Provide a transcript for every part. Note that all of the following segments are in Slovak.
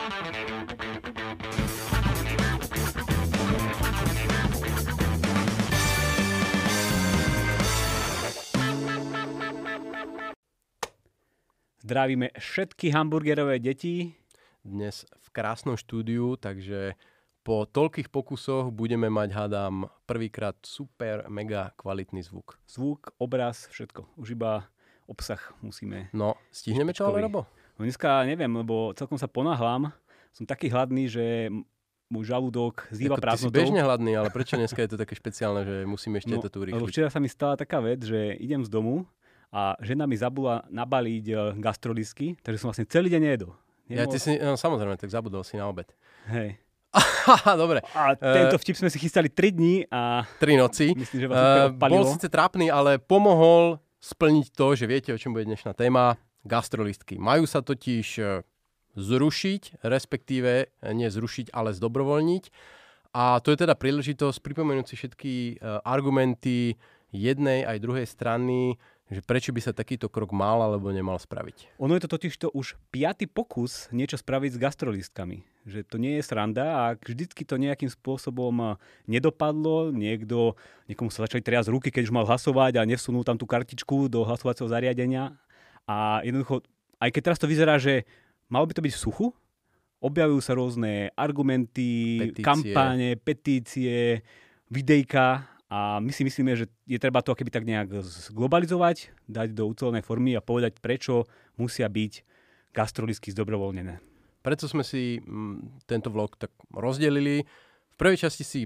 Zdravíme všetky hamburgerové deti. Dnes v krásnom štúdiu, takže po toľkých pokusoch budeme mať, hádam, prvýkrát super, mega kvalitný zvuk. Zvuk, obraz, všetko. Už iba obsah musíme. No, stihneme to ale, Robo? No dneska neviem, lebo celkom sa ponáhľam. Som taký hladný, že môj žalúdok zýva Ako prázdnotou. Ty si bežne hladný, ale prečo dneska je to také špeciálne, že musíme ešte no, to tu rýchliť? Včera sa mi stala taká vec, že idem z domu a žena mi zabula nabaliť e, gastrolisky, takže som vlastne celý deň nejedol. Ja, ty si, no, samozrejme, tak zabudol si na obed. Hej. Dobre. A tento vtip sme si chystali 3 dní a... 3 noci. Myslím, že vás uh, Bol síce trápny, ale pomohol splniť to, že viete, o čom bude dnešná téma. Gastrolistky. Majú sa totiž e, zrušiť, respektíve nie zrušiť, ale zdobrovoľniť. A to je teda príležitosť pripomenúť si všetky uh, argumenty jednej aj druhej strany, že prečo by sa takýto krok mal alebo nemal spraviť. Ono je to totiž to už piatý pokus niečo spraviť s gastrolistkami. Že to nie je sranda a vždycky to nejakým spôsobom nedopadlo. Niekto, niekomu sa začali triasť ruky, keď už mal hlasovať a nesunul tam tú kartičku do hlasovacieho zariadenia. A jednoducho, aj keď teraz to vyzerá, že malo by to byť v suchu, objavujú sa rôzne argumenty, petície. kampáne, petície, videjka a my si myslíme, že je treba to keby tak nejak zglobalizovať, dať do úcelnej formy a povedať, prečo musia byť gastrolisky zdobrovoľnené. Preto sme si m, tento vlog tak rozdelili. V prvej časti si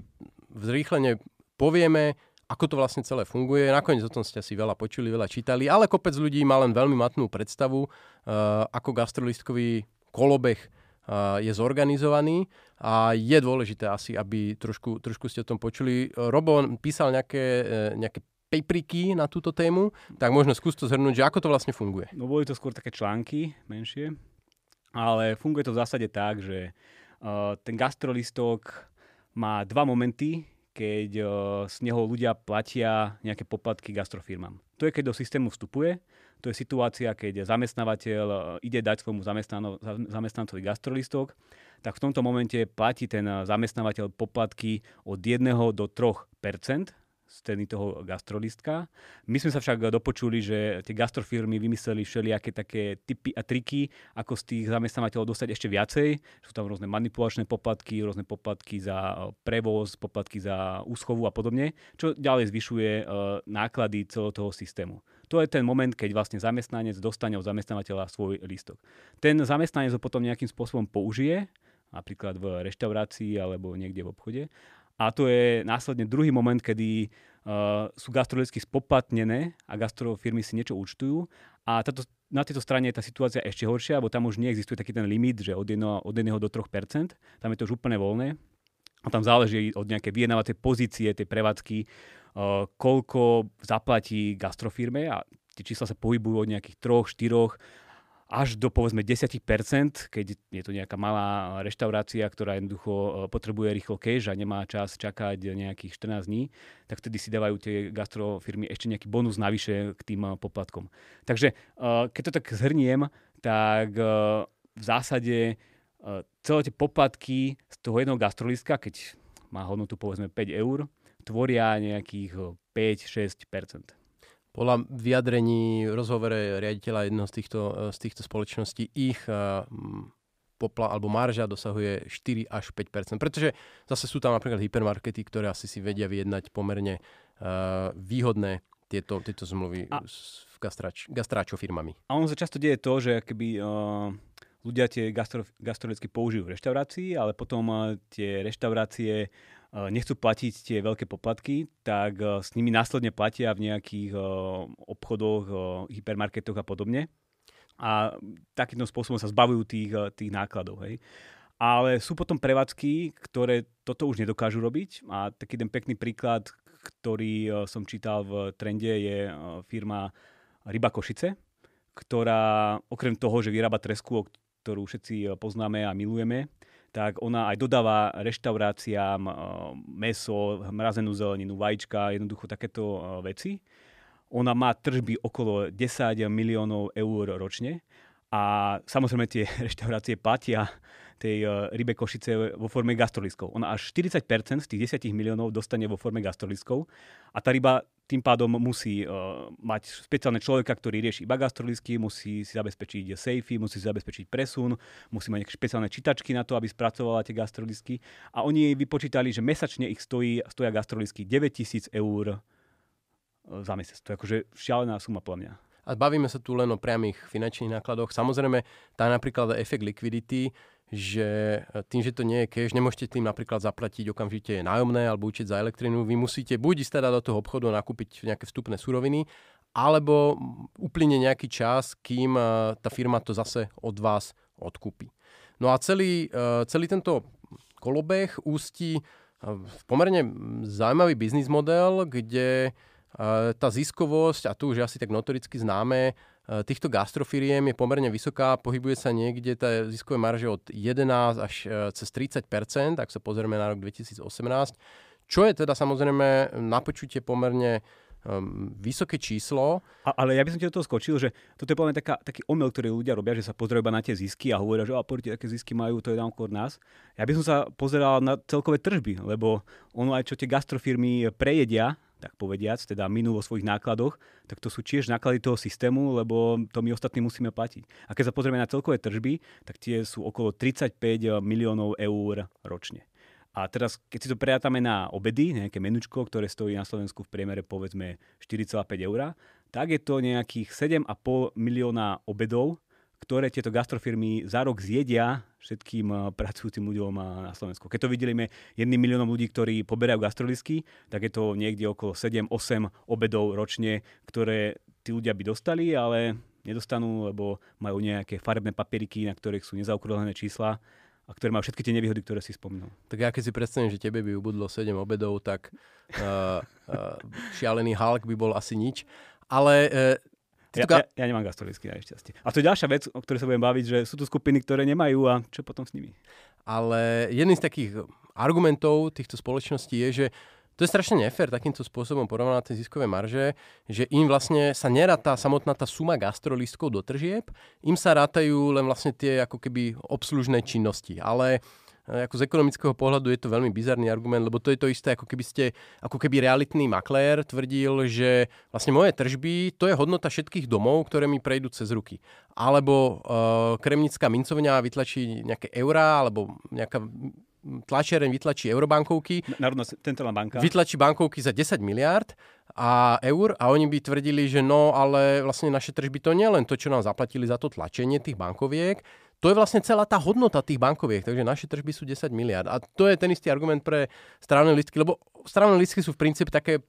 zrýchlene povieme, ako to vlastne celé funguje. Nakoniec o tom ste si veľa počuli, veľa čítali, ale kopec ľudí má len veľmi matnú predstavu, uh, ako gastrolistkový kolobeh je zorganizovaný a je dôležité asi, aby trošku, trošku ste o tom počuli. Robo písal nejaké, e, nejaké papriky na túto tému, tak možno skús to zhrnúť, že ako to vlastne funguje. No boli to skôr také články menšie, ale funguje to v zásade tak, že ten gastrolistok má dva momenty, keď z neho ľudia platia nejaké poplatky gastrofirmám. To je, keď do systému vstupuje, to je situácia, keď zamestnávateľ ide dať svojmu zamestnancovi gastrolistok, tak v tomto momente platí ten zamestnávateľ poplatky od 1 do 3 z ceny toho gastrolistka. My sme sa však dopočuli, že tie gastrofirmy vymysleli všelijaké také typy a triky, ako z tých zamestnávateľov dostať ešte viacej. Sú tam rôzne manipulačné poplatky, rôzne poplatky za e, prevoz, poplatky za úschovu a podobne, čo ďalej zvyšuje e, náklady celého toho systému. To je ten moment, keď vlastne zamestnanec dostane od zamestnávateľa svoj lístok. Ten zamestnanec ho potom nejakým spôsobom použije, napríklad v reštaurácii alebo niekde v obchode. A to je následne druhý moment, kedy uh, sú gastrolicky spoplatnené a gastrofirmy si niečo účtujú. A tato, na tejto strane je tá situácia ešte horšia, lebo tam už neexistuje taký ten limit, že od 1, od 1 do 3%. Tam je to už úplne voľné. A tam záleží od nejakej vyjednávacej pozície tej prevádzky, Eh, koľko zaplatí gastrofirme a tie čísla sa pohybujú od nejakých 3, 4 až do povedzme 10%, keď je to nejaká malá reštaurácia, ktorá jednoducho eh, potrebuje rýchlo cash a nemá čas čakať nejakých 14 dní, tak vtedy si dávajú tie gastrofirmy ešte nejaký bonus navyše k tým eh, poplatkom. Takže keď to tak zhrniem, tak v zásade celé tie poplatky z toho jedného gastroliska, keď má hodnotu povedzme 5 eur, tvoria nejakých 5-6 podľa vyjadrení rozhovore riaditeľa jedného z týchto, z týchto spoločností ich popla alebo marža dosahuje 4 až 5% Pretože zase sú tam napríklad hypermarkety, ktoré asi si vedia vyjednať pomerne uh, výhodné tieto, tieto zmluvy a, s gastráč, gastráčo firmami. A ono sa často deje to, že keby uh, ľudia tie gastro, gastrolicky použijú v reštaurácii, ale potom uh, tie reštaurácie Eh, nechcú platiť tie veľké poplatky, tak eh, s nimi následne platia v nejakých eh, obchodoch, hypermarketoch a podobne. A takýmto spôsobom sa zbavujú tých, tých nákladov. Hej. Ale sú potom prevádzky, ktoré toto už nedokážu robiť. A taký ten pekný príklad, ktorý som čítal v trende, je firma Ryba Košice, ktorá okrem toho, že vyrába tresku, ktorú všetci poznáme a milujeme, tak ona aj dodáva reštauráciám eh, meso, mrazenú zeleninu, vajíčka, jednoducho takéto eh, veci. Ona má tržby okolo 10 miliónov eur ročne a samozrejme tie reštaurácie platia tej uh, rybe košice vo forme gastroliskov. Ona až 40% z tých 10 miliónov dostane vo forme gastroliskov a tá ryba tým pádom musí uh, mať špeciálne človeka, ktorý rieši iba gastrolisky, musí si zabezpečiť safety, musí si zabezpečiť presun, musí mať špeciálne čítačky na to, aby spracovala tie gastrolisky. A oni vypočítali, že mesačne ich stojí, stoja gastrolisky 9000 eur e, za mesiac. To je akože šialená suma podľa mňa. A bavíme sa tu len o priamých finančných nákladoch. Samozrejme, tá napríklad efekt liquidity, že e, tým, že to nie je cash, nemôžete tým napríklad zaplatiť okamžite nájomné alebo účet za elektrinu. Vy musíte buď ísť teda do toho obchodu nakúpiť nejaké vstupné suroviny, alebo uplyne nejaký čas, kým e, tá firma to zase od vás odkúpi. No a celý, e, celý tento kolobeh ústí v pomerne zaujímavý biznis model, kde tá ziskovosť, a tu už asi tak notoricky známe, týchto gastrofiriem je pomerne vysoká, pohybuje sa niekde tá ziskové marže od 11 až eh, cez 30 ak sa pozrieme na rok 2018, čo je teda samozrejme na počutie pomerne um, vysoké číslo. A, ale ja by som ti do toho skočil, že toto je taká, taký omyl, ktorý ľudia robia, že sa pozerajú iba na tie zisky a hovoria, že a poďte, aké zisky majú, to je tam okolo nás. Ja by som sa pozeral na celkové tržby, lebo ono aj čo tie gastrofirmy prejedia, tak povediac, teda minú vo svojich nákladoch, tak to sú tiež náklady toho systému, lebo to my ostatní musíme platiť. A keď sa pozrieme na celkové tržby, tak tie sú okolo 35 miliónov eur ročne. A teraz, keď si to prejátame na obedy, nejaké menučko, ktoré stojí na Slovensku v priemere povedzme 4,5 eur, tak je to nejakých 7,5 milióna obedov, ktoré tieto gastrofirmy za rok zjedia všetkým eh, pracujúcim ľuďom eh, na Slovensku. Keď to vidíme jedným miliónom ľudí, ktorí poberajú gastrolisky, tak je to niekde okolo 7-8 obedov ročne, ktoré tí ľudia by dostali, ale nedostanú, lebo majú nejaké farebné papieriky, na ktorých sú nezaokrúhlené čísla a ktoré majú všetky tie nevýhody, ktoré si spomínal. Tak ja keď si predstavím, že tebe by ubudlo 7 obedov, tak uh, uh, šialený Hulk by bol asi nič. Ale ja, ja, ja nemám gastrolisky najšťastie. A to je ďalšia vec, o ktorej sa budem baviť, že sú tu skupiny, ktoré nemajú a čo potom s nimi. Ale jedným z takých argumentov týchto spoločností je, že to je strašne nefér takýmto spôsobom porovnať tie ziskové marže, že im vlastne sa neráta samotná tá suma gastrolistkov do tržieb, im sa rátajú len vlastne tie ako keby obslužné činnosti. Ale ako z ekonomického pohľadu je to veľmi bizarný argument, lebo to je to isté, ako keby ste, ako keby realitný maklér tvrdil, že vlastne moje tržby, to je hodnota všetkých domov, ktoré mi prejdú cez ruky. Alebo uh, kremnická mincovňa vytlačí nejaké eurá, alebo nejaká tlačiareň vytlačí eurobankovky. Národná centrálna banka. Vytlačí bankovky za 10 miliard a eur a oni by tvrdili, že no, ale vlastne naše tržby to nie len to, čo nám zaplatili za to tlačenie tých bankoviek, to je vlastne celá tá hodnota tých bankoviek, takže naše tržby sú 10 miliard. A to je ten istý argument pre strávne listky, lebo strávne listky sú v princípe také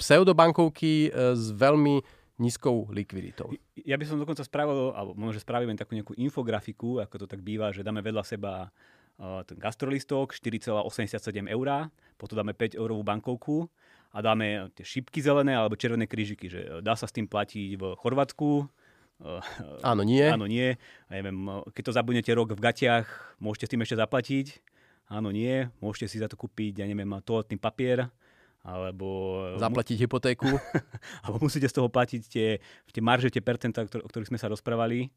pseudobankovky e, s veľmi nízkou likviditou. Ja by som dokonca spravil, alebo možno, že spravíme takú nejakú infografiku, ako to tak býva, že dáme vedľa seba uh, ten gastrolistok 4,87 eur, potom dáme 5 eurovú bankovku a dáme tie šipky zelené alebo červené krížiky, že dá sa s tým platiť v Chorvátsku, áno, nie. Áno, nie. Ja neviem, keď to zabudnete rok v gatiach, môžete s tým ešte zaplatiť. Áno, nie. Môžete si za to kúpiť, ja neviem, toaletný papier alebo... Zaplatiť hypotéku. alebo musíte z toho platiť tie, tie marže, tie percentá, o ktorých sme sa rozprávali.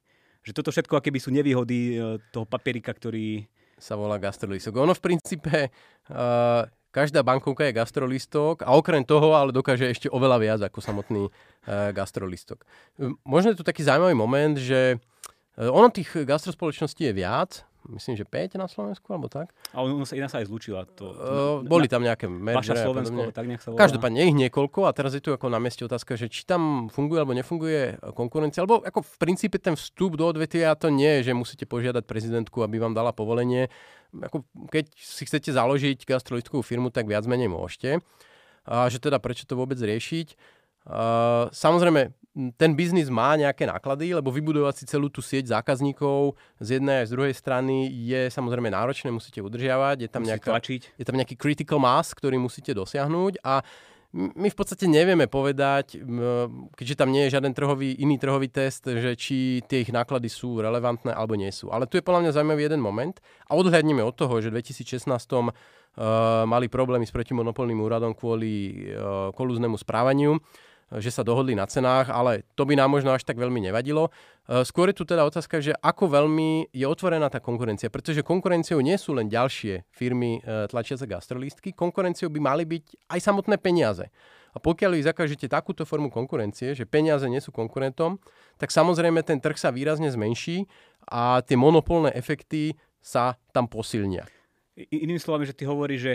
Že toto všetko, aké by sú nevýhody toho papierika, ktorý... Sa volá gastrolisok. Ono v princípe uh, Každá bankovka je gastrolistok a okrem toho ale dokáže ešte oveľa viac ako samotný e, gastrolistok. Možno je tu taký zaujímavý moment, že e, ono tých gastrospoločností je viac, myslím, že 5 na Slovensku, alebo tak. A ono sa, jedna sa aj zlučila. To, uh, boli tam nejaké mergery. Vaša Slovensko, tak nech sa volá. Každopádne ich niekoľko a teraz je tu ako na mieste otázka, že či tam funguje alebo nefunguje konkurencia, alebo ako v princípe ten vstup do odvetvia to nie je, že musíte požiadať prezidentku, aby vám dala povolenie ako keď si chcete založiť gastrolitkovú firmu, tak viac menej môžete. A že teda prečo to vôbec riešiť? Uh, samozrejme, ten biznis má nejaké náklady, lebo vybudovať si celú tú sieť zákazníkov z jednej a z druhej strany je samozrejme náročné, musíte udržiavať, je tam, nejaká, je tam nejaký critical mass, ktorý musíte dosiahnuť a my v podstate nevieme povedať, keďže tam nie je žiaden trhový, iný trhový test, že či tie ich náklady sú relevantné alebo nie sú. Ale tu je podľa mňa zaujímavý jeden moment a odhľadneme od toho, že v 2016 uh, mali problémy s protimonopolným úradom kvôli uh, kolúznemu správaniu. Že sa dohodli na cenách, ale to by nám možno až tak veľmi nevadilo. E, skôr je tu teda otázka, že ako veľmi je otvorená tá konkurencia, pretože konkurenciou nie sú len ďalšie firmy e, tlačiace gastrolístky, konkurenciou by mali byť aj samotné peniaze. A pokiaľ vy zakážete takúto formu konkurencie, že peniaze nie sú konkurentom, tak samozrejme ten trh sa výrazne zmenší a tie monopolné efekty sa tam posilnia. Inými slovami, že ty hovoríš, že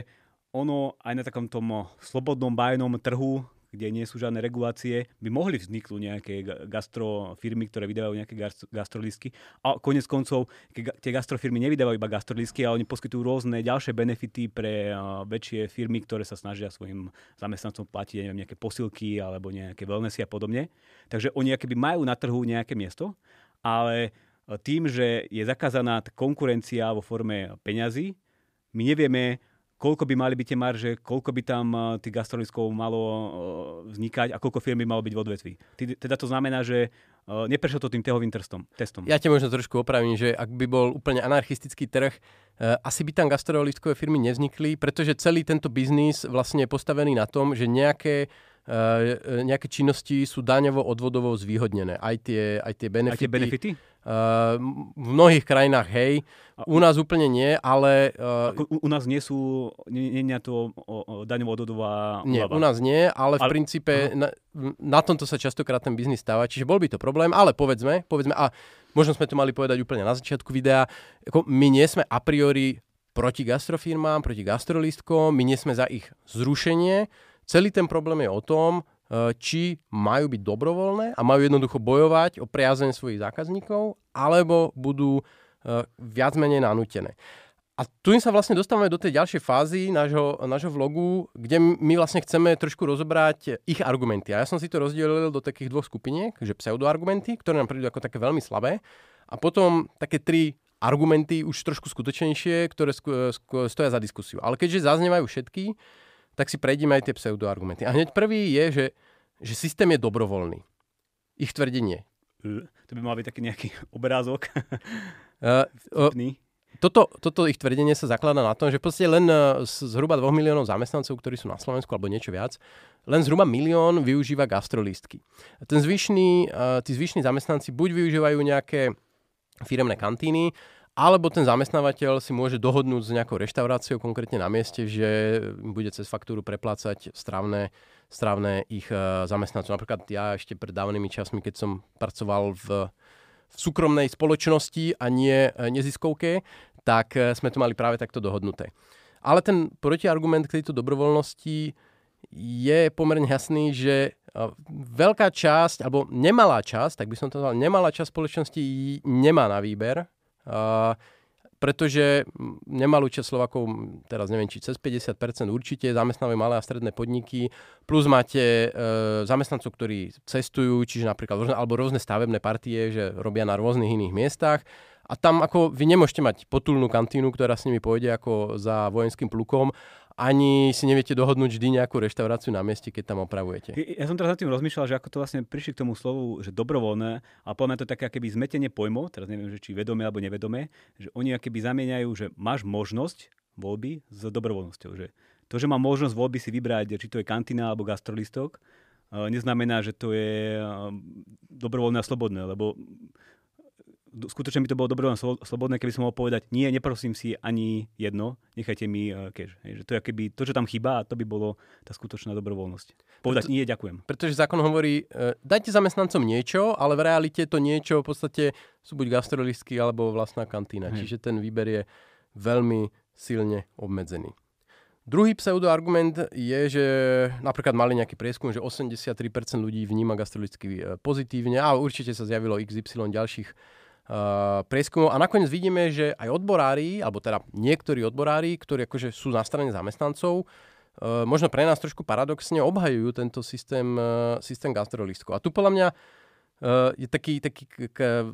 ono aj na takom tom slobodnom bajnom trhu kde nie sú žiadne regulácie, by mohli vzniknúť nejaké gastrofirmy, ktoré vydávajú nejaké gastrolístky. A konec koncov, tie gastrofirmy nevydávajú iba gastrolístky, ale oni poskytujú rôzne ďalšie benefity pre väčšie firmy, ktoré sa snažia svojim zamestnancom platiť neviem, nejaké posilky alebo nejaké wellnessy a podobne. Takže oni akéby majú na trhu nejaké miesto, ale tým, že je zakázaná konkurencia vo forme peňazí, my nevieme, koľko by mali byť tie marže, koľko by tam uh, tých gastroliskov malo uh, vznikať a koľko firmy malo byť v odvetví. Teda to znamená, že uh, neprešiel to tým tehovým testom. testom. Ja ťa možno trošku opravím, že ak by bol úplne anarchistický trh, asi by tam gastrolístkové firmy nevznikli, pretože celý tento biznis vlastne je postavený na tom, že nejaké nejaké činnosti sú daňovo odvodovo zvýhodnené. Aj tie, aj tie benefity. Aj tie benefity? Uh, v mnohých krajinách hej, u nás úplne nie, ale... Uh, u, u nás nie sú, nie, nie to daňovo odvodová Nie, u nás nie, ale v ale, princípe na, na tomto sa častokrát ten biznis stáva, čiže bol by to problém, ale povedzme, povedzme a možno sme to mali povedať úplne na začiatku videa, ako my nie sme a priori proti gastrofirmám, proti gastrolistkom, my nie sme za ich zrušenie, celý ten problém je o tom, Eh, či majú byť dobrovoľné a majú jednoducho bojovať o priazeň svojich zákazníkov, alebo budú eh, viac menej nanútené. A tu sa vlastne dostávame do tej ďalšej fázy nášho, nášho vlogu, kde my vlastne chceme trošku rozobrať ich argumenty. A ja som si to rozdelil do takých dvoch skupiniek, že pseudoargumenty, ktoré nám prídu ako také veľmi slabé, a potom také tri argumenty už trošku skutočnejšie, ktoré stoja za diskusiu. Ale keďže zaznievajú všetky, tak si prejdeme aj tie pseudoargumenty. A hneď prvý je, že, že systém je dobrovoľný. Ich tvrdenie. To by mal byť taký nejaký obrázok. Uh, uh, toto, toto ich tvrdenie sa zakladá na tom, že proste len zhruba 2 miliónov zamestnancov, ktorí sú na Slovensku alebo niečo viac, len zhruba milión využíva gastrolístky. Ten zvyšný, tí zvyšní zamestnanci buď využívajú nejaké firemné kantíny, alebo ten zamestnávateľ si môže dohodnúť s nejakou reštauráciou konkrétne na mieste, že bude cez faktúru preplácať stravné, stravné ich uh, zamestnancov. Napríklad ja ešte pred dávnymi časmi, keď som pracoval v, v súkromnej spoločnosti a nie uh, neziskovke, tak uh, sme to mali práve takto dohodnuté. Ale ten protiargument k tejto dobrovoľnosti je pomerne jasný, že veľká časť, alebo nemalá časť, tak by som to povedal, nemalá časť spoločnosti nemá na výber Uh, pretože nemalú časť Slovakov, teraz neviem, či cez 50% určite zamestnávajú malé a stredné podniky, plus máte e, zamestnancov, ktorí cestujú, čiže napríklad alebo rôzne stavebné partie, že robia na rôznych iných miestach. A tam ako vy nemôžete mať potulnú kantínu, ktorá s nimi pôjde ako za vojenským plukom, ani si neviete dohodnúť vždy nejakú reštauráciu na mieste, keď tam opravujete. Ja som teraz nad tým rozmýšľal, že ako to vlastne prišli k tomu slovu, že dobrovoľné, a podľa mňa to také keby zmetenie pojmov, teraz neviem, že či vedome alebo nevedome, že oni keby zamieňajú, že máš možnosť voľby s dobrovoľnosťou. Že to, že má možnosť voľby si vybrať, či to je kantina alebo gastrolistok, eh, neznamená, že to je eh, dobrovoľné a slobodné, lebo skutočne by to bolo dobrovoľné slobodné, keby som mohol povedať, nie, neprosím si ani jedno, nechajte mi uh, cash. Hej, že to je keby to, čo tam chýba, to by bolo tá skutočná dobrovoľnosť. Povedať, Preto, nie, ďakujem. Pretože zákon hovorí, uh, dajte zamestnancom niečo, ale v realite to niečo v podstate sú buď gastrolistky alebo vlastná kantína. Hej. Čiže ten výber je veľmi silne obmedzený. Druhý pseudoargument je, že napríklad mali nejaký prieskum, že 83% ľudí vníma gastrolicky e, pozitívne a určite sa zjavilo XY ďalších prieskumov a nakoniec vidíme, že aj odborári, alebo teda niektorí odborári, ktorí akože sú na strane zamestnancov, uh, možno pre nás trošku paradoxne obhajujú tento systém, uh, systém gastrolistov. A tu podľa mňa je taký, taký k,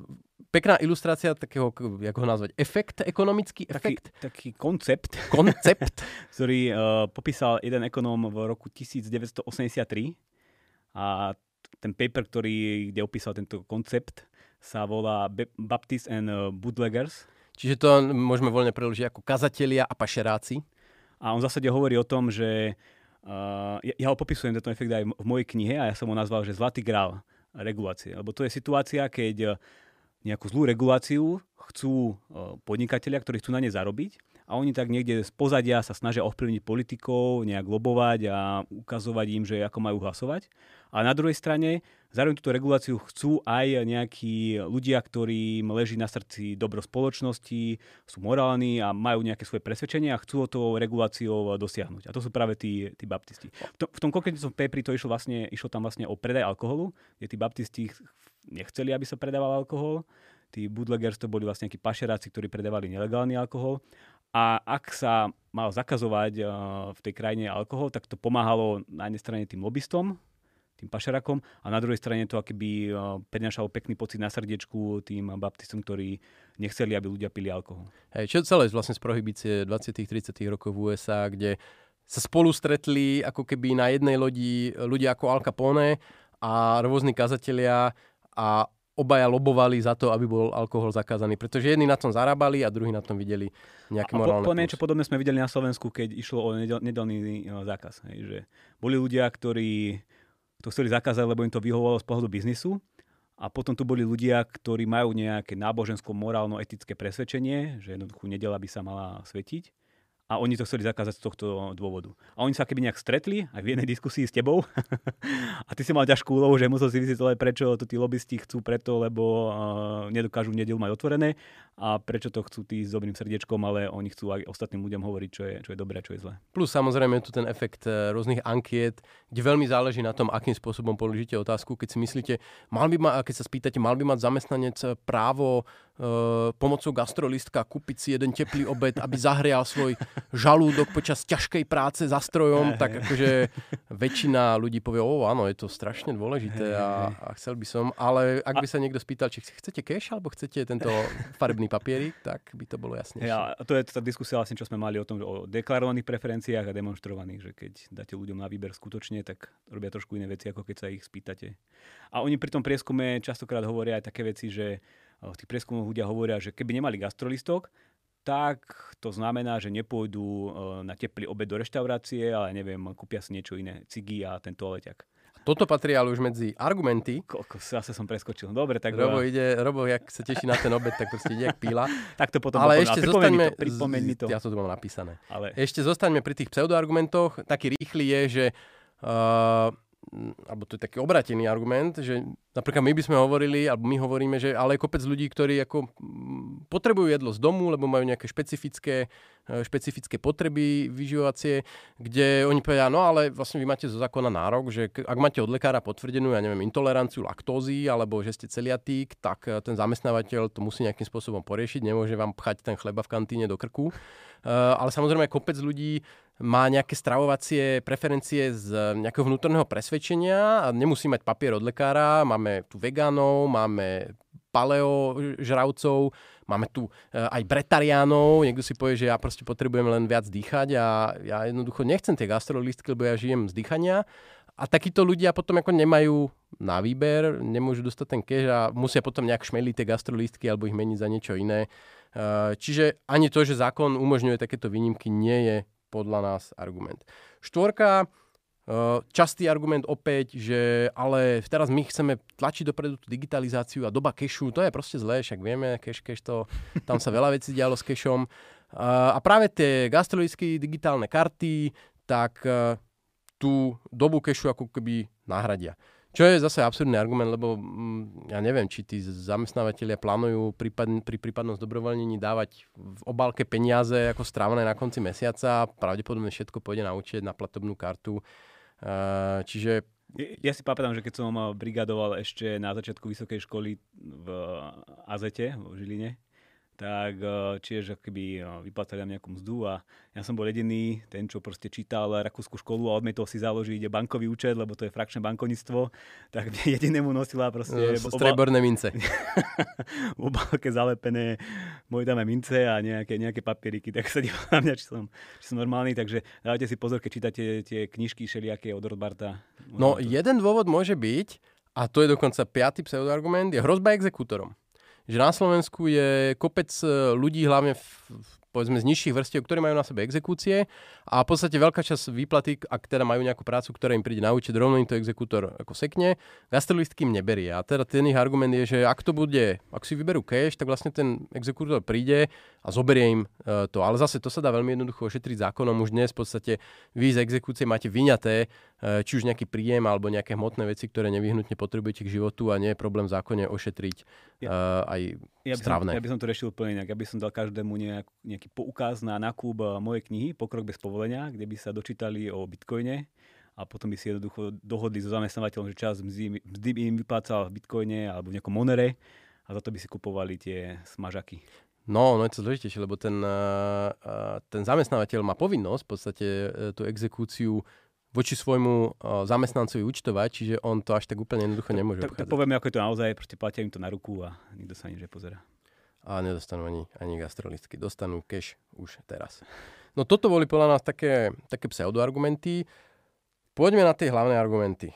pekná ilustrácia takého, jak ho nazvať, efekt, ekonomický efekt. Taký, taký koncept, koncept. ktorý uh, popísal jeden ekonóm v roku 1983 a ten paper, ktorý, kde opísal tento koncept, sa volá Baptist and uh, Bootleggers. Čiže to môžeme voľne preložiť ako kazatelia a pašeráci. A on v zásade hovorí o tom, že Uh, ja, ja ho popisujem tento efekt aj v mojej knihe a ja som ho nazval, že Zlatý grál regulácie. Lebo to je situácia, keď nejakú zlú reguláciu chcú podnikatelia, ktorí chcú na ne zarobiť a oni tak niekde z pozadia sa snažia ovplyvniť politikov, nejak lobovať a ukazovať im, že ako majú hlasovať. A na druhej strane, zároveň túto reguláciu chcú aj nejakí ľudia, ktorým leží na srdci dobro spoločnosti, sú morálni a majú nejaké svoje presvedčenia a chcú o to reguláciou dosiahnuť. A to sú práve tí, tí baptisti. V, to, v tom konkrétnom paperi to išlo, vlastne, išlo tam vlastne o predaj alkoholu, kde tí baptisti nechceli, aby sa predával alkohol. Tí bootleggers to boli vlastne nejakí pašeráci, ktorí predávali nelegálny alkohol. A ak sa mal zakazovať uh, v tej krajine alkohol, tak to pomáhalo na jednej strane tým lobbystom, tým pašerakom a na druhej strane to akoby uh, prinášalo pekný pocit na srdiečku tým baptistom, ktorí nechceli, aby ľudia pili alkohol. Hej, čo celé vlastne z prohibície 20 30 rokov v USA, kde sa spolu stretli ako keby na jednej lodi ľudia ako Al Capone a rôzni kazatelia a obaja lobovali za to, aby bol alkohol zakázaný. Pretože jedni na tom zarábali a druhí na tom videli nejaké morálne po, niečo podobné sme videli na Slovensku, keď išlo o nedel, nedelný no, zákaz. Hej, že boli ľudia, ktorí to chceli zakázať, lebo im to vyhovovalo z pohľadu biznisu. A potom tu boli ľudia, ktorí majú nejaké nábožensko-morálno-etické presvedčenie, že jednoducho nedela by sa mala svetiť a oni to chceli zakázať z tohto dôvodu. A oni sa keby nejak stretli, aj v jednej diskusii s tebou, a ty si mal ťažkú úlohu, že musel si vysvetliť, prečo to tí lobbysti chcú preto, lebo uh, nedokážu nedelu mať otvorené a prečo to chcú tí s dobrým srdiečkom, ale oni chcú aj ostatným ľuďom hovoriť, čo je, čo je dobré a čo je zlé. Plus samozrejme je tu ten efekt e, rôznych ankiet, kde veľmi záleží na tom, akým spôsobom položíte otázku. Keď si myslíte, mal by ma, keď sa spýtate, mal by mať zamestnanec právo Uh, pomocou gastrolistka kúpiť si jeden teplý obed, aby zahrial svoj žalúdok počas ťažkej práce za strojom, tak akože väčšina ľudí povie, o áno, je to strašne dôležité a, a chcel by som, ale ak by sa niekto spýtal, či chcete cash alebo chcete tento farebný papierik, tak by to bolo jasnejšie. Ja, to je tá diskusia vlastne, čo sme mali o tom, o deklarovaných preferenciách a demonstrovaných, že keď dáte ľuďom na výber skutočne, tak robia trošku iné veci, ako keď sa ich spýtate. A oni pri tom prieskume častokrát hovoria aj také veci, že v tých prieskumoch ľudia hovoria, že keby nemali gastrolistok, tak to znamená, že nepôjdu e, na teplý obed do reštaurácie, ale neviem, kúpia si niečo iné, cigy a ten toaleťak. Toto patrí ale už medzi argumenty. Koľko, zase som preskočil. Dobre, tak... Robo, ide, Robo, jak sa teší na ten obed, tak proste ide jak píla. tak to potom... Ale ešte zostaňme... Pripomeň mi to. Ja to tu mám napísané. Ale... Ešte zostaňme pri tých pseudoargumentoch. Taký rýchly je, že uh, alebo to je taký obratený argument, že napríklad my by sme hovorili, alebo my hovoríme, že ale je kopec ľudí, ktorí ako potrebujú jedlo z domu, lebo majú nejaké špecifické, e, špecifické potreby vyživovacie, kde oni povedia, no ale vlastne vy máte zo zákona nárok, že ak máte od lekára potvrdenú, ja neviem, intoleranciu laktózy, alebo že ste celiatík, tak e, ten zamestnávateľ to musí nejakým spôsobom poriešiť, nemôže vám pchať ten chleba v kantíne do krku. Uh, ale samozrejme kopec ľudí má nejaké stravovacie preferencie z nejakého vnútorného presvedčenia a nemusí mať papier od lekára. Máme tu vegánov, máme paleo žravcov, máme tu eh, aj bretariánov, niekto si povie, že ja proste potrebujem len viac dýchať a ja jednoducho nechcem tie gastrolistky, lebo ja žijem z dýchania. A takíto ľudia potom ako nemajú na výber, nemôžu dostať ten cash a musia potom nejak šmeliť tie gastrolistky alebo ich meniť za niečo iné. Eh, čiže ani to, že zákon umožňuje takéto výnimky, nie je podľa nás argument. Štvorka, eh, častý argument opäť, že ale teraz my chceme tlačiť dopredu tú digitalizáciu a doba kešu, to je proste zlé, však vieme, keš, keš to, tam sa veľa vecí dialo s kešom. A práve tie gastrologické digitálne karty, tak eh, tú dobu kešu ako keby nahradia. Čo je zase absurdný argument, lebo mm, ja neviem, či tí zamestnávateľia plánujú prípad, pri prípadnom zdobrovoľnení dávať v obálke peniaze ako strávené na konci mesiaca. Pravdepodobne všetko pôjde na účet, na platobnú kartu. Uh, čiže ja si pamätám, že keď som brigadoval ešte na začiatku vysokej školy v Azete, v Žiline, tak čiže keby vyplácali nám nejakú mzdu a ja som bol jediný, ten, čo proste čítal rakúsku školu a odmietol si založiť bankový účet, lebo to je frakčné bankovníctvo, tak jedinému nosila proste... No, streborné mince. v obálke zalepené moje dáme mince a nejaké, nejaké papieriky, tak sa dívam na mňa, či som, či som normálny, takže dajte si pozor, keď čítate tie knižky všelijaké od Rothbarda. No, jeden dôvod môže byť, a to je dokonca piatý pseudoargument, je hrozba exekútorom že na Slovensku je kopec e, ľudí, hlavne v povedzme z nižších vrstiev, ktorí majú na sebe exekúcie a v podstate veľká časť výplaty, ak teda majú nejakú prácu, ktorá im príde na účet, rovno im to exekútor ako sekne, gastrolistky im neberie. A teda ten ich argument je, že ak to bude, ak si vyberú cash, tak vlastne ten exekútor príde a zoberie im e, to. Ale zase to sa dá veľmi jednoducho ošetriť zákonom. Už dnes v podstate vy z exekúcie máte vyňaté e, či už nejaký príjem alebo nejaké hmotné veci, ktoré nevyhnutne potrebujete k životu a nie je problém v zákone ošetriť ja, uh, aj ja by, som, ja by som to riešil úplne inak. Ja by som dal každému nejak, nejaký poukaz na nákup mojej knihy Pokrok bez povolenia, kde by sa dočítali o bitcoine a potom by si jednoducho dohodli so zamestnávateľom, že čas mzdy, mzdy by im vyplácal v bitcoine alebo v nejakom monere a za to by si kupovali tie smažaky. No, no je to zložitejšie, lebo ten, ten zamestnávateľ má povinnosť v podstate e, tú exekúciu voči svojmu zamestnancovi účtovať, čiže on to až tak úplne jednoducho nemôže tak, tak povieme, ako je to naozaj, proste platia im to na ruku a nikto sa nič nepozerá. A nedostanú ani, ani gastrolistky, dostanú cash už teraz. No toto boli podľa nás také, také pseudoargumenty. Poďme na tie hlavné argumenty.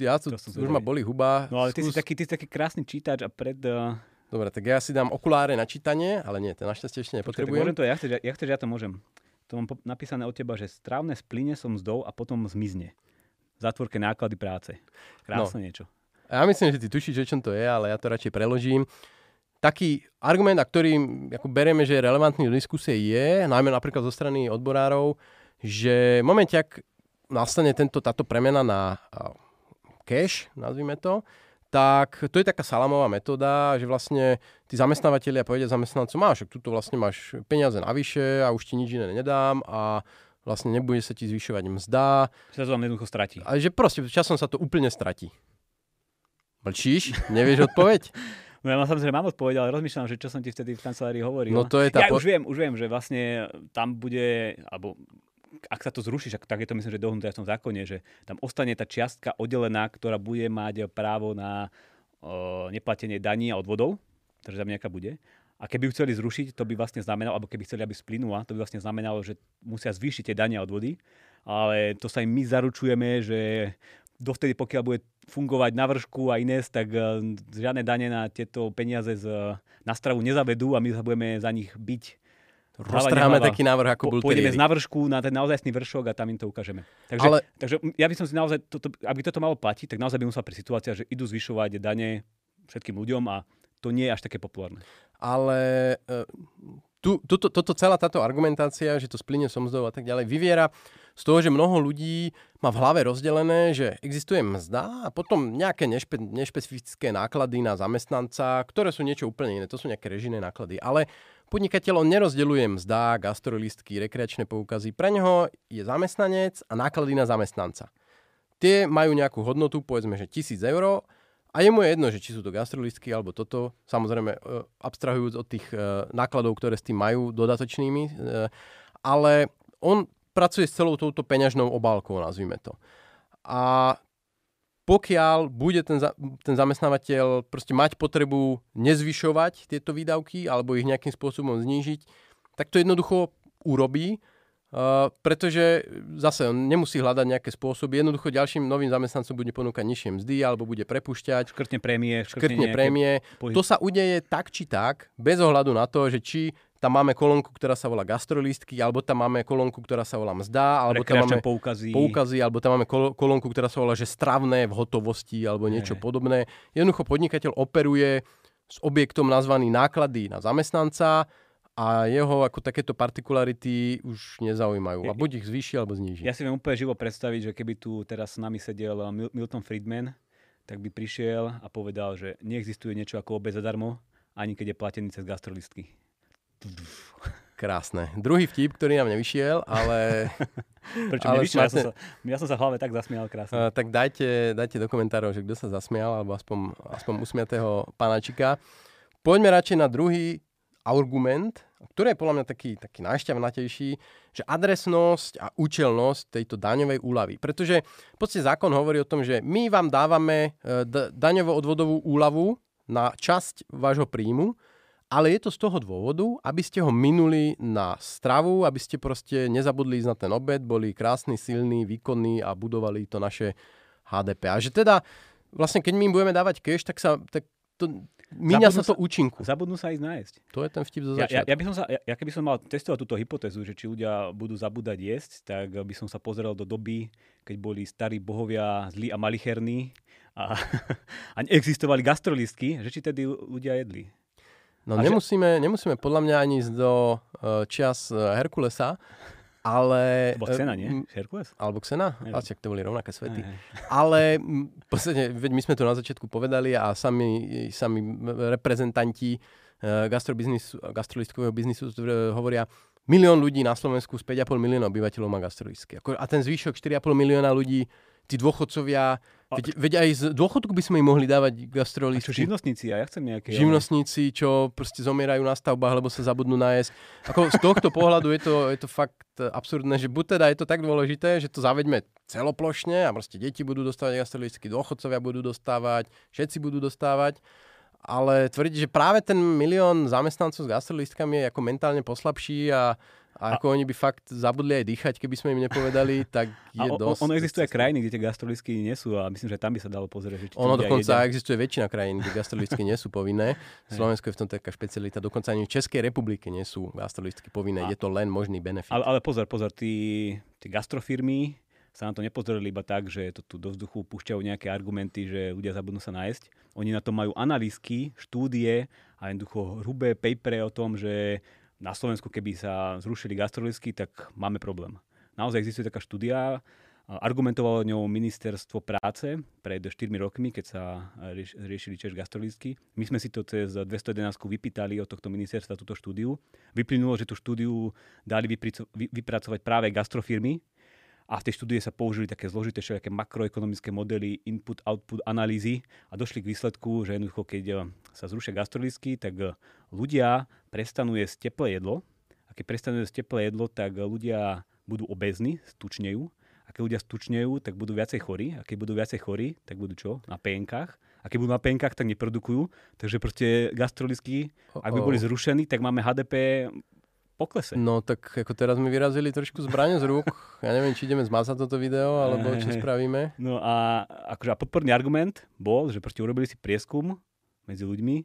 Ja tu, už ma boli huba. No ale ty, Skús... si taký, ty si taký krásny čítač a pred... Uh... Dobre, tak ja si dám okuláre na čítanie, ale nie, to našťastie ešte nepotrebujem. Počkej, to, ja chceš, ja, chceš, ja to môžem. To mám napísané od teba, že strávne splyne som mzdou a potom zmizne. V zátvorke náklady práce. Krásne no. niečo. Ja myslím, že ty tušíš, o čom to je, ale ja to radšej preložím taký argument, a ktorý ako bereme, že je relevantný do diskusie, je, najmä napríklad zo strany odborárov, že v momente, ak nastane tento, táto premena na cash, nazvime to, tak to je taká salamová metóda, že vlastne tí zamestnávateľia povedia zamestnancom, máš, tuto vlastne máš peniaze navyše a už ti nič iné nedám a vlastne nebude sa ti zvyšovať mzda. Sa to vám jednoducho stratí. A že proste časom sa to úplne stratí. Mlčíš? Nevieš odpoveď? No ja mám samozrejme mám odpoveď, ale rozmýšľam, že čo som ti vtedy v kancelárii hovoril. No to je tá ja po... už viem, už viem, že vlastne tam bude, alebo ak sa to zruší, tak je to myslím, že dohnuté v tom zákone, že tam ostane tá čiastka oddelená, ktorá bude mať právo na o, neplatenie daní a odvodov, takže tam nejaká bude. A keby ju chceli zrušiť, to by vlastne znamenalo, alebo keby chceli, aby splynula, to by vlastne znamenalo, že musia zvýšiť tie dania odvody. Ale to sa im my zaručujeme, že dovtedy, pokiaľ bude fungovať na vršku a Ines, tak uh, žiadne dane na tieto peniaze z, na stravu nezavedú a my sa budeme za nich byť. Roztrháme taký návrh, ako po, bol Pôjdeme z navršku na ten naozajstný vršok a tam im to ukážeme. Takže, Ale... takže ja by som si naozaj, toto, aby toto malo platiť, tak naozaj by musela pri situácia, že idú zvyšovať dane všetkým ľuďom a to nie je až také populárne. Ale uh, tu, toto, toto, celá táto argumentácia, že to splyne som a tak ďalej, vyviera z toho, že mnoho ľudí má v hlave rozdelené, že existuje mzda a potom nejaké nešpe, nešpecifické náklady na zamestnanca, ktoré sú niečo úplne iné, to sú nejaké režijné náklady. Ale podnikateľ on nerozdeľuje mzda, gastrolistky, rekreačné poukazy. Pre neho je zamestnanec a náklady na zamestnanca. Tie majú nejakú hodnotu, povedzme, že 1000 eur a je mu jedno, že či sú to gastrolistky alebo toto, samozrejme e, abstrahujúc od tých e, nákladov, ktoré s tým majú dodatočnými, e, ale on pracuje s celou touto peňažnou obálkou, nazvime to. A pokiaľ bude ten, za, ten zamestnávateľ proste mať potrebu nezvyšovať tieto výdavky alebo ich nejakým spôsobom znížiť, tak to jednoducho urobí, uh, pretože zase on nemusí hľadať nejaké spôsoby. Jednoducho ďalším novým zamestnancom bude ponúkať nižšie mzdy alebo bude prepušťať. Škrtne prémie. Škrtne, škrtne prémie. To sa udeje tak či tak, bez ohľadu na to, že či tam máme kolónku, ktorá sa volá gastrolistky, alebo tam máme kolónku, ktorá sa volá mzda, alebo tam máme poukazy. poukazy, alebo tam máme kolónku, ktorá sa volá, že stravné v hotovosti, alebo niečo hey. podobné. Jednoducho podnikateľ operuje s objektom nazvaný náklady na zamestnanca a jeho ako takéto partikularity už nezaujímajú. A buď ich zvýši, alebo zníži. Ja si viem úplne živo predstaviť, že keby tu teraz s nami sedel Milton Friedman, tak by prišiel a povedal, že neexistuje niečo ako obec zadarmo, ani keď je platený cez gastrolistky. Krásne. Druhý vtip, ktorý nám nevyšiel, ale... Prečo ale nevyšiel? Smatne... Ja, som sa, ja som sa v hlave tak zasmial krásne. Uh, tak dajte, dajte do komentárov, že kto sa zasmial, alebo aspoň, aspoň usmiatého pánačika. Poďme radšej na druhý argument, ktorý je podľa mňa taký, taký najšťavnatejší, že adresnosť a účelnosť tejto daňovej úlavy. Pretože v podstate zákon hovorí o tom, že my vám dávame e, d- daňovo-odvodovú úlavu na časť vášho príjmu, ale je to z toho dôvodu, aby ste ho minuli na stravu, aby ste proste nezabudli ísť na ten obed, boli krásni, silní, výkonní a budovali to naše HDP. A že teda vlastne keď my im budeme dávať cash, tak sa tak to, míňa sa to účinku. Zabudnú sa ísť nájsť. To je ten vtip zo Ja, ja, začiatku. ja, by som sa, ja, ja keby som mal testovať túto hypotézu, že či ľudia budú zabúdať jesť, tak by som sa pozrel do doby, keď boli starí bohovia zlí a malicherní a, a neexistovali gastrolistky, že či tedy ľudia jedli. No A že- nemusíme, nemusíme podľa mňa ani ísť do uh, čias uh, Herkulesa, ale... To bola Xena, nie? Herkules? Alebo Xena? A však to boli rovnaké svety. Hej. Ale v podstate, veď my sme to na začiatku povedali a sami, sami reprezentanti uh, gastrobiznisu, gastrolistkového biznisu hovoria, milión ľudí na Slovensku z 5,5 milióna obyvateľov má gastrolistky. A ten zvyšok 4,5 milióna ľudí, tí dôchodcovia, veď, veď aj z dôchodku by sme im mohli dávať A čo gastrolistky. živnostníci? A ja chcem nejaké... Živnostníci, čo proste zomierajú na stavbách, lebo sa zabudnú nájsť. Ako z tohto pohľadu je to, je to fakt e, absurdné, že buď teda je to tak dôležité, že to zaveďme celoplošne a proste deti budú dostávať gastrolistky, dôchodcovia budú dostávať, všetci budú dostávať. Ale tvrdiť, že práve ten milión zamestnancov s gastrolistkami je ako mentálne poslabší a, a ako oni by fakt zabudli aj dýchať, keby sme im nepovedali, tak je A o, dosť. ono existuje aj krajiny, kde tie gastrolistky nie sú a myslím, že tam by sa dalo pozrieť, že ono dokonca jedia. existuje väčšina krajín, kde gastrolistky nie sú povinné. Slovensko je v tom taká špecialita. Dokonca ani v Českej republike nie sú gastrolistky povinné. A- Je to len možný benefit. Ale, ale pozor, pozor, tí, tí gastrofirmy sa na to nepozerali iba tak, že to tu do vzduchu púšťajú nejaké argumenty, že ľudia zabudnú sa nájsť. Oni na to majú analýzky, štúdie a jednoducho hrubé papery o tom, že na Slovensku, keby sa zrušili gastrolistky, tak máme problém. Naozaj existuje taká štúdia, argumentovalo ňou ministerstvo práce pred 4 rokmi, keď sa rieš, riešili tiež gastrolistky. My sme si to cez 211 vypýtali od tohto ministerstva túto štúdiu. Vyplynulo, že tú štúdiu dali vypracovať práve gastrofirmy a v tej štúdie sa použili také zložité všelijaké makroekonomické modely, input-output analýzy a došli k výsledku, že jednoducho, keď eh, sa zrušia gastrolistky, tak eh, ľudia prestanú jesť teplé jedlo a keď prestanú jesť teplé jedlo, tak eh, ľudia budú obezní, stučnejú a keď ľudia stučnejú, tak budú viacej chorí a keď budú viacej chorí, tak budú čo? Na PNK. A keď budú na PNK, tak neprodukujú. Takže proste gastrolistky, ak by boli zrušení, tak máme HDP poklese. No tak ako teraz mi vyrazili trošku zbranie z rúk. Ja neviem, či ideme zmazať toto video, alebo čo Hej. spravíme. No a akože a podporný argument bol, že proste urobili si prieskum medzi ľuďmi,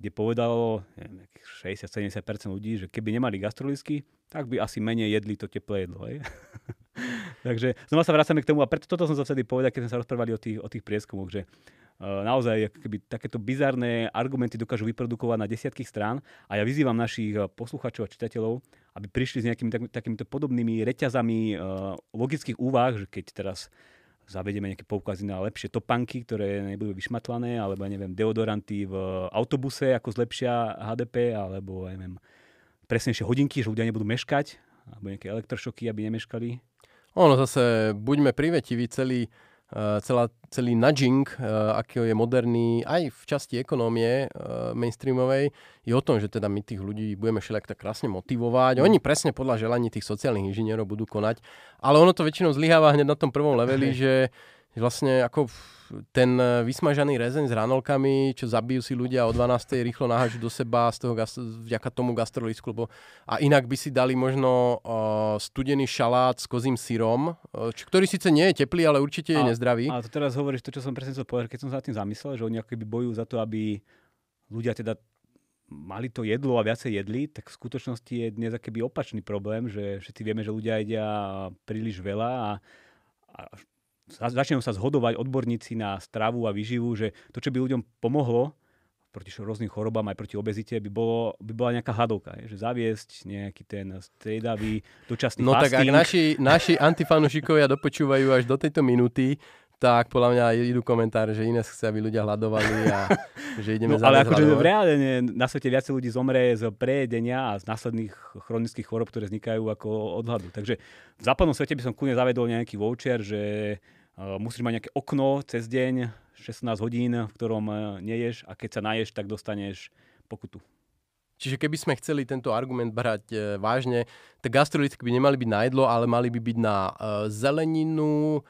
kde povedalo neviem, nejakých 60-70% ľudí, že keby nemali gastrolistky, tak by asi menej jedli to teplé jedlo. Hej? Takže znova sa vracame k tomu a preto toto som sa vtedy povedal, keď sme sa rozprávali o tých, o tých prieskumoch, že uh, naozaj keby takéto bizarné argumenty dokážu vyprodukovať na desiatky strán a ja vyzývam našich eh, poslucháčov a čitateľov, aby prišli s nejakými tak, takýmito podobnými reťazami uh, logických úvah, že keď teraz zavedieme nejaké poukazy na lepšie topanky, ktoré nebudú vyšmatlané, alebo neviem, deodoranty v autobuse, ako zlepšia HDP, alebo neviem, presnejšie hodinky, že ľudia nebudú meškať, alebo nejaké elektrošoky, aby nemeškali. Ono zase, buďme privetiví, celý, uh, celá, celý nudging, uh, aký je moderný aj v časti ekonómie uh, mainstreamovej, je o tom, že teda my tých ľudí budeme všelijak tak krásne motivovať. Oni presne podľa želaní tých sociálnych inžinierov budú konať, ale ono to väčšinou zlyháva hneď na tom prvom leveli, že vlastne ako ten e, vysmažaný rezeň s ranolkami, čo zabijú si ľudia o 12. rýchlo nahážu do seba z toho vďaka tomu gastrolisku, lebo a inak by si dali možno uh, studený šalát s kozím syrom, uh, č- ktorý síce nie je teplý, ale určite je A- nezdravý. A to teraz hovoríš to, čo som presne chcel povedať, keď som sa nad tým zamyslel, že oni ako keby bojujú za to, aby ľudia teda mali to jedlo a viacej jedli, tak v skutočnosti je dnes akýby opačný problém, že všetci vieme, že ľudia jedia príliš veľa a, a začnú sa zhodovať odborníci na stravu a výživu, že to, čo by ľuďom pomohlo proti rôznym chorobám aj proti obezite, by, bolo, by bola nejaká hadovka, je, že zaviesť nejaký ten striedavý dočasný No tak ak fasting. naši, naši antifanušikovia dopočúvajú až do tejto minúty, tak podľa mňa idú komentáre, že Ines chce, aby ľudia hľadovali a že ideme No, ale akože v reálne na svete viacej ľudí zomre z prejedenia a z následných chronických chorob, ktoré vznikajú ako od hladu. Takže v západnom svete by som kľudne zavedol nejaký voucher, že uh, musíš mať nejaké okno cez deň, 16 hodín, v ktorom uh, neješ a keď sa naješ, tak dostaneš pokutu. Čiže keby sme chceli tento argument brať e, vážne, tak gastrolitky by nemali byť na jedlo, ale mali by byť na e, zeleninu,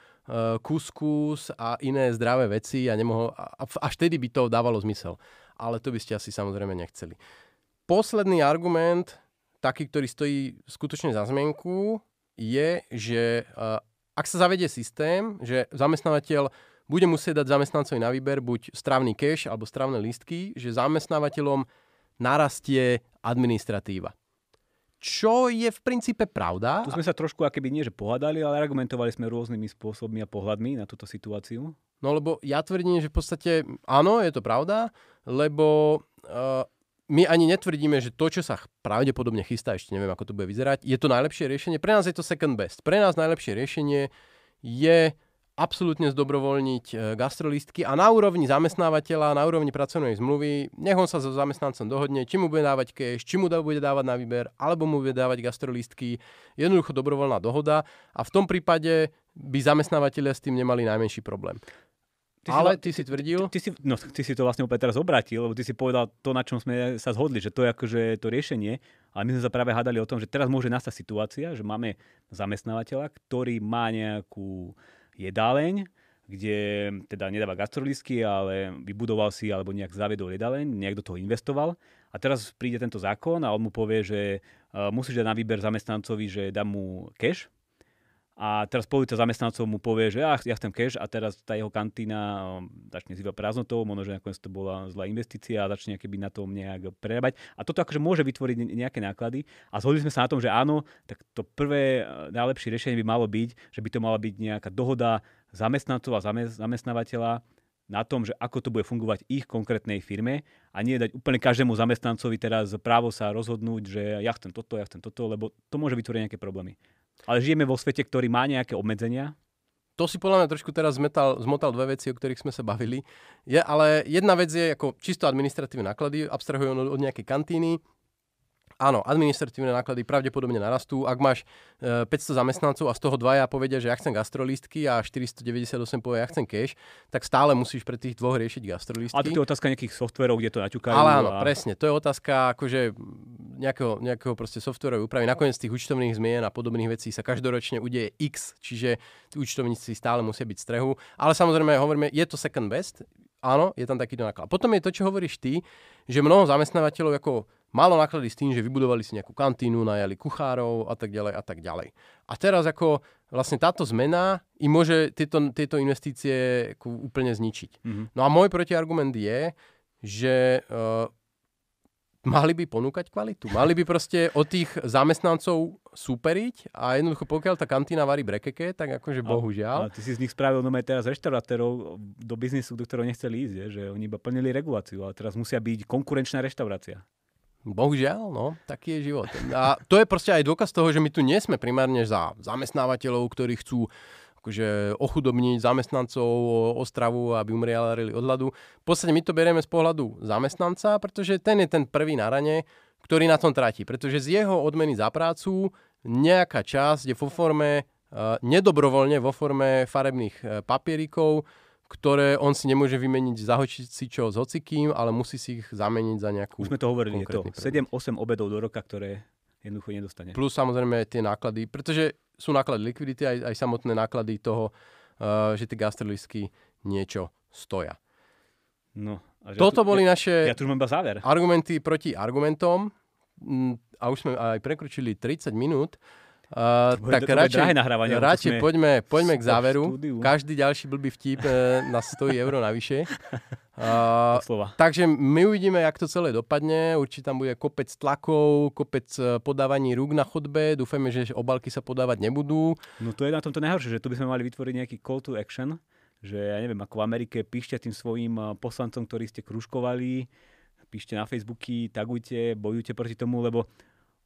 kuskus a iné zdravé veci a nemohol, až vtedy by to dávalo zmysel. Ale to by ste asi samozrejme nechceli. Posledný argument, taký, ktorý stojí skutočne za zmienku, je, že e, ak sa zavedie systém, že zamestnávateľ bude musieť dať zamestnancovi na výber buď stravný cash alebo stravné lístky, že zamestnávateľom narastie administratíva. Čo je v princípe pravda. Tu sme sa trošku akéby nie, že pohľadali, ale argumentovali sme rôznymi spôsobmi a pohľadmi na túto situáciu. No lebo ja tvrdím, že v podstate áno, je to pravda, lebo uh, my ani netvrdíme, že to, čo sa pravdepodobne chystá, ešte neviem, ako to bude vyzerať, je to najlepšie riešenie. Pre nás je to second best. Pre nás najlepšie riešenie je absolútne zdobrovoľniť e, gastrolistky a na úrovni zamestnávateľa, na úrovni pracovnej zmluvy, nech on sa so zamestnancom dohodne, či mu bude dávať cash, či mu bude dávať na výber, alebo mu bude dávať gastrolistky. Jednoducho dobrovoľná dohoda a v tom prípade by zamestnávateľia s tým nemali najmenší problém. Ty Ale si, ty si tvrdil... Ty, ty, si, no, ty si to vlastne opäť teraz obratil, lebo ty si povedal to, na čom sme sa zhodli, že to je akože to riešenie. Ale my sme sa práve hádali o tom, že teraz môže nastať situácia, že máme zamestnávateľa, ktorý má nejakú jedáleň, kde teda nedáva gastrolisky, ale vybudoval si alebo nejak zaviedol jedáleň, do toho investoval. A teraz príde tento zákon a on mu povie, že uh, musíš dať na výber zamestnancovi, že dá mu cash, a teraz polovica zamestnancov mu povie, že ja, ja chcem cash a teraz tá jeho kantína um, začne zývať prázdnotou, možno, že nakoniec to bola zlá investícia a začne keby na tom nejak prerábať. A toto akože môže vytvoriť nejaké náklady. A zhodli sme sa na tom, že áno, tak to prvé uh, najlepšie riešenie by malo byť, že by to mala byť nejaká dohoda zamestnancov a zamestnávateľa na tom, že ako to bude fungovať ich konkrétnej firme a nie dať úplne každému zamestnancovi teraz právo sa rozhodnúť, že ja chcem toto, ja chcem toto, lebo to môže vytvoriť nejaké problémy. Ale žijeme vo svete, ktorý má nejaké obmedzenia. To si podľa mňa trošku teraz zmetal, zmotal dve veci, o ktorých sme sa bavili. Je, ale jedna vec je ako čisto administratívne náklady, abstrahujú od, od nejakej kantíny áno, administratívne náklady pravdepodobne narastú. Ak máš e, 500 zamestnancov a z toho dvaja povedia, že ja chcem gastrolistky a 498 povie, ja chcem cash, tak stále musíš pre tých dvoch riešiť gastrolistky. A to je otázka nejakých softverov, kde to naťukajú. Ale áno, a... presne. To je otázka akože nejakého, nejakého proste softverovej úpravy. Nakoniec tých účtovných zmien a podobných vecí sa každoročne udeje X, čiže tí účtovníci stále musia byť strehu. Ale samozrejme, hovoríme, je to second best, áno, je tam takýto náklad. Potom je to, čo hovoríš ty, že mnoho zamestnávateľov ako malo náklady s tým, že vybudovali si nejakú kantínu, najali kuchárov a tak ďalej a tak ďalej. A teraz ako vlastne táto zmena im môže tieto, tieto investície úplne zničiť. Mm-hmm. No a môj protiargument je, že uh, mali by ponúkať kvalitu. Mali by proste od tých zamestnancov superiť a jednoducho pokiaľ tá kantína varí brekeke, tak akože bohužiaľ. A, ty si z nich spravil no teraz reštauratérov do biznisu, do ktorého nechceli ísť, je, že oni iba plnili reguláciu, ale teraz musia byť konkurenčná reštaurácia. Bohužiaľ, no, taký je život. A to je proste aj dôkaz toho, že my tu nie sme primárne za zamestnávateľov, ktorí chcú akože ochudobniť zamestnancov Ostravu, aby umriali od hladu. V podstate my to berieme z pohľadu zamestnanca, pretože ten je ten prvý na rane, ktorý na tom tratí. Pretože z jeho odmeny za prácu nejaká časť je vo forme, uh, nedobrovoľne vo forme farebných uh, papierikov, ktoré on si nemôže vymeniť za si čo s hocikým, ale musí si ich zameniť za nejakú Už sme to hovorili, je to 7-8 obedov do roka, ktoré jednoducho nedostane. Plus samozrejme tie náklady, pretože sú náklady likvidity, aj, aj samotné náklady toho, uh, že tie gastrolistky niečo stoja. No, a Toto tu, boli ja, naše ja tu mám záver. argumenty proti argumentom mm, a už sme aj prekročili 30 minút. Uh, to tak to radšej, nahrávanie, radšej poďme, poďme k záveru. Každý ďalší blbý vtip uh, nás stojí euro navyše. Uh, takže my uvidíme, jak to celé dopadne. Určite tam bude kopec tlakov, kopec e, podávaní rúk na chodbe. Dúfajme, že obalky sa podávať nebudú. No to je na tomto najhoršie, že tu by sme mali vytvoriť nejaký call to action, že ja neviem, ako v Amerike píšte tým svojim poslancom, ktorí ste kružkovali, píšte na Facebooky, tagujte, bojujte proti tomu, lebo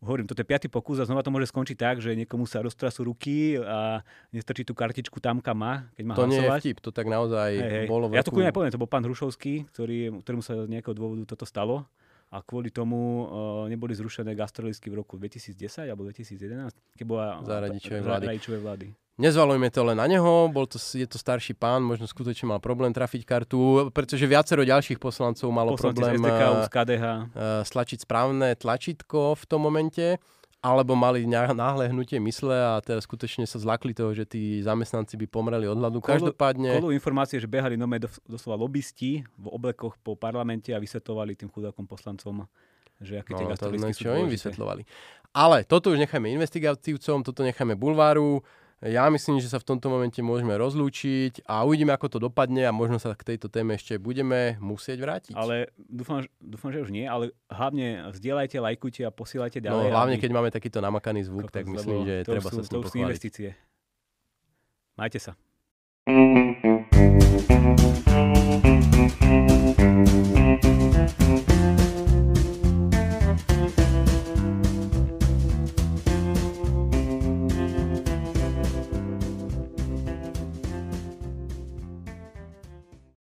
hovorím, toto je piatý pokus a znova to môže skončiť tak, že niekomu sa roztrasú ruky a nestrčí tú kartičku tam, kam má, keď má to hlasovať. nie je vtip, to tak naozaj hej, hej. bolo Ja to kľudne poviem, to bol pán Hrušovský, ktorý, ktorému sa z nejakého dôvodu toto stalo a kvôli tomu uh, neboli zrušené gastrolisky v roku 2010 alebo 2011, keď bola vlády. vlády. Nezvalujme to len na neho, bol to, je to starší pán, možno skutočne mal problém trafiť kartu, pretože viacero ďalších poslancov malo Poslanci problém SDK, z KDH. Uh, stlačiť správne tlačítko v tom momente, alebo mali náhle hnutie mysle a teraz skutočne sa zlakli toho, že tí zamestnanci by pomreli od hladu. Každopádne... Kolo informácie, že behali nome doslova lobbysti v oblekoch po parlamente a vysvetovali tým chudákom poslancom, že aké tie no, to, čo im vysvetlovali. Ale toto už necháme investigatívcom, toto necháme bulváru Ja myslím, že sa v tomto momente môžeme rozlúčiť a uvidíme, ako to dopadne a možno sa k tejto téme ešte budeme musieť vrátiť. Ale dúfam, dúfam že už nie, ale hlavne vzdielajte, lajkujte a posielajte No ďalej. hlavne, aby- keď máme takýto namakaný zvuk, Kokos, tak myslím, že to treba už sa sú, s to tým už sú investície. Majte sa. Thank you.